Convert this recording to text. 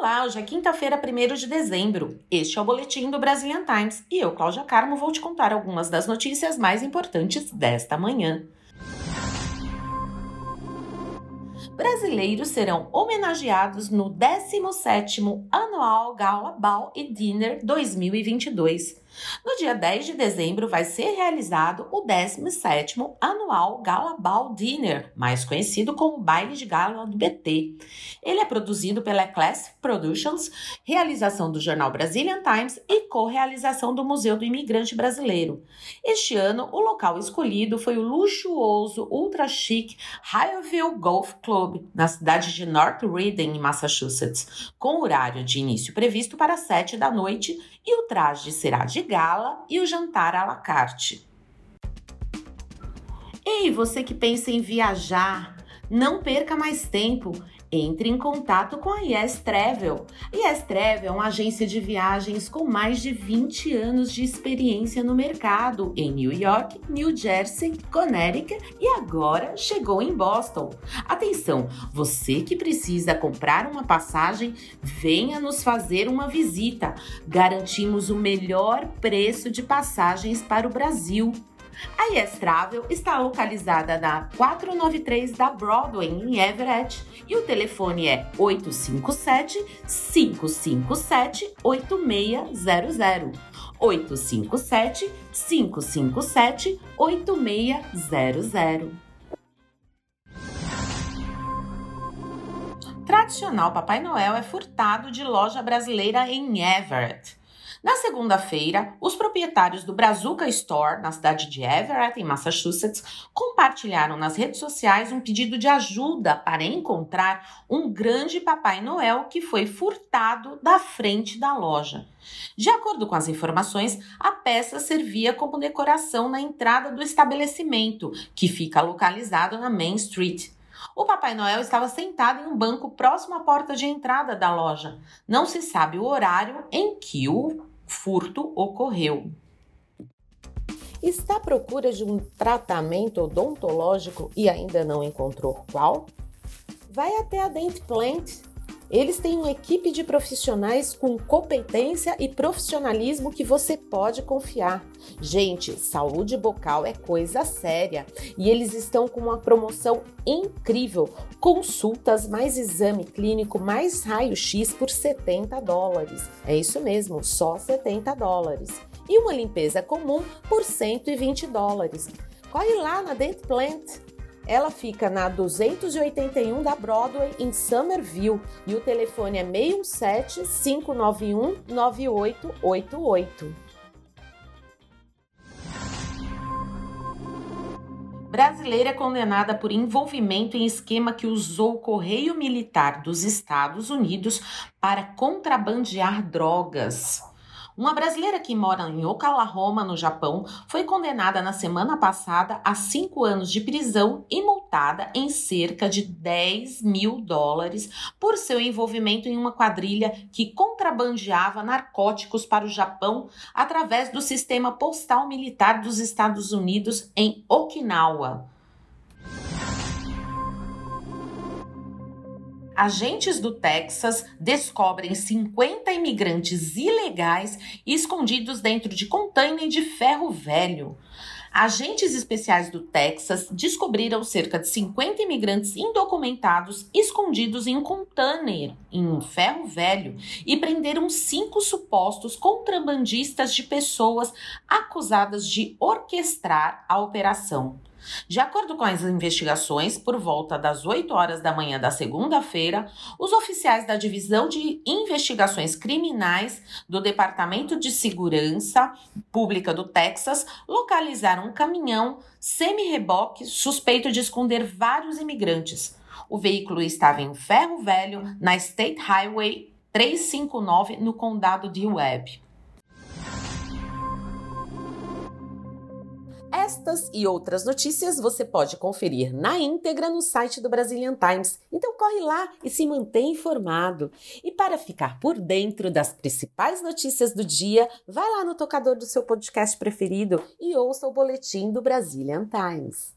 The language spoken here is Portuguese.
Olá, hoje é quinta-feira, 1 de dezembro. Este é o Boletim do Brazilian Times e eu, Cláudia Carmo, vou te contar algumas das notícias mais importantes desta manhã. brasileiros serão homenageados no 17º Anual Gala Ball e Dinner 2022. No dia 10 de dezembro vai ser realizado o 17º Anual Gala Ball Dinner, mais conhecido como Baile de Gala do BT. Ele é produzido pela Class Productions, realização do jornal Brazilian Times e co-realização do Museu do Imigrante Brasileiro. Este ano, o local escolhido foi o luxuoso, ultra chic Highview Golf Club, na cidade de North Reading, em Massachusetts, com horário de início previsto para 7 da noite e o traje será de gala e o jantar à la carte. Ei, você que pensa em viajar, não perca mais tempo entre em contato com a Yes Travel. Yes Travel é uma agência de viagens com mais de 20 anos de experiência no mercado em New York, New Jersey, Connecticut e agora chegou em Boston. Atenção, você que precisa comprar uma passagem, venha nos fazer uma visita. Garantimos o melhor preço de passagens para o Brasil. A Yes Travel está localizada na 493 da Broadway, em Everett, e o telefone é 857-557-8600. 857-557-8600. Tradicional Papai Noel é furtado de loja brasileira em Everett. Na segunda-feira, os proprietários do Brazuca Store, na cidade de Everett, em Massachusetts, compartilharam nas redes sociais um pedido de ajuda para encontrar um grande Papai Noel que foi furtado da frente da loja. De acordo com as informações, a peça servia como decoração na entrada do estabelecimento, que fica localizado na Main Street. O Papai Noel estava sentado em um banco próximo à porta de entrada da loja. Não se sabe o horário em que o furto ocorreu. Está à procura de um tratamento odontológico e ainda não encontrou qual? Vai até a Dent Plant eles têm uma equipe de profissionais com competência e profissionalismo que você pode confiar. Gente, saúde bucal é coisa séria e eles estão com uma promoção incrível: consultas mais exame clínico mais raio-x por 70 dólares. É isso mesmo, só 70 dólares. E uma limpeza comum por 120 dólares. Corre lá na Dent Plant. Ela fica na 281 da Broadway, em Somerville, e o telefone é 617 591 9888. Brasileira é condenada por envolvimento em esquema que usou o correio militar dos Estados Unidos para contrabandear drogas. Uma brasileira que mora em Oklahoma, no Japão, foi condenada na semana passada a cinco anos de prisão e multada em cerca de 10 mil dólares por seu envolvimento em uma quadrilha que contrabandeava narcóticos para o Japão através do sistema postal militar dos Estados Unidos em Okinawa. Agentes do Texas descobrem 50 imigrantes ilegais escondidos dentro de container de ferro velho. Agentes especiais do Texas descobriram cerca de 50 imigrantes indocumentados escondidos em um container em um ferro velho e prenderam cinco supostos contrabandistas de pessoas acusadas de orquestrar a operação. De acordo com as investigações, por volta das 8 horas da manhã da segunda-feira, os oficiais da Divisão de Investigações Criminais do Departamento de Segurança Pública do Texas localizaram um caminhão semi-reboque suspeito de esconder vários imigrantes. O veículo estava em ferro velho na State Highway 359 no condado de Webb. Estas e outras notícias você pode conferir na íntegra no site do Brazilian Times. Então corre lá e se mantém informado. E para ficar por dentro das principais notícias do dia, vai lá no tocador do seu podcast preferido e ouça o boletim do Brazilian Times.